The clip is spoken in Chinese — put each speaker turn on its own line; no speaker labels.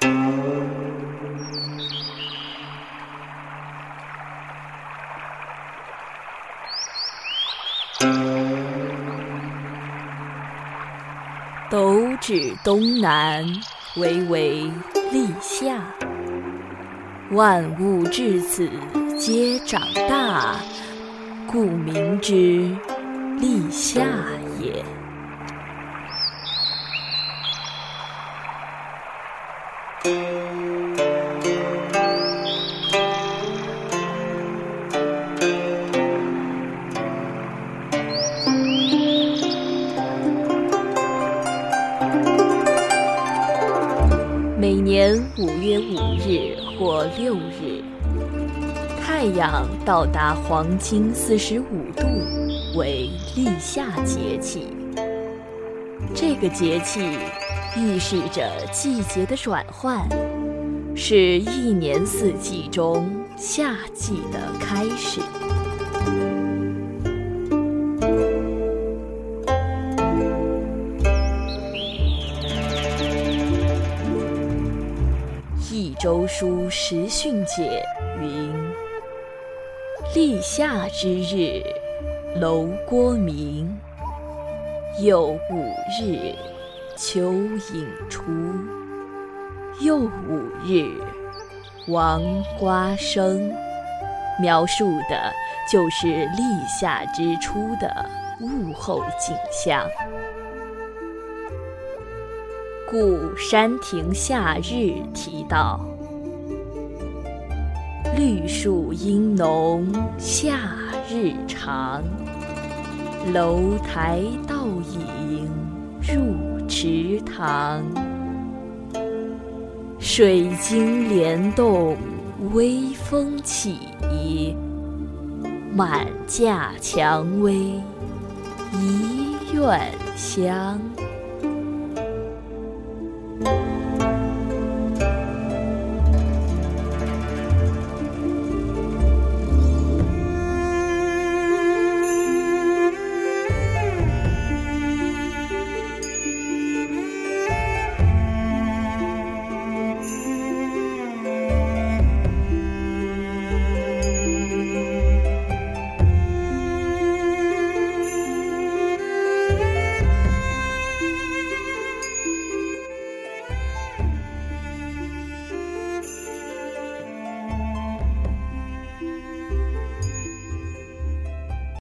斗指东南，巍巍立夏。万物至此皆长大，故名之立夏也。每年五月五日或六日，太阳到达黄金四十五度，为立夏节气。这个节气预示着季节的转换，是一年四季中夏季的开始。一周书时训解云：“立夏之日，楼郭明。又五日，蚯蚓出。又五日，王瓜生。”描述的就是立夏之初的物候景象。故《山亭夏日》提到：“绿树阴浓夏日长，楼台倒影入池塘。水晶帘动微风起，满架蔷薇一院香。”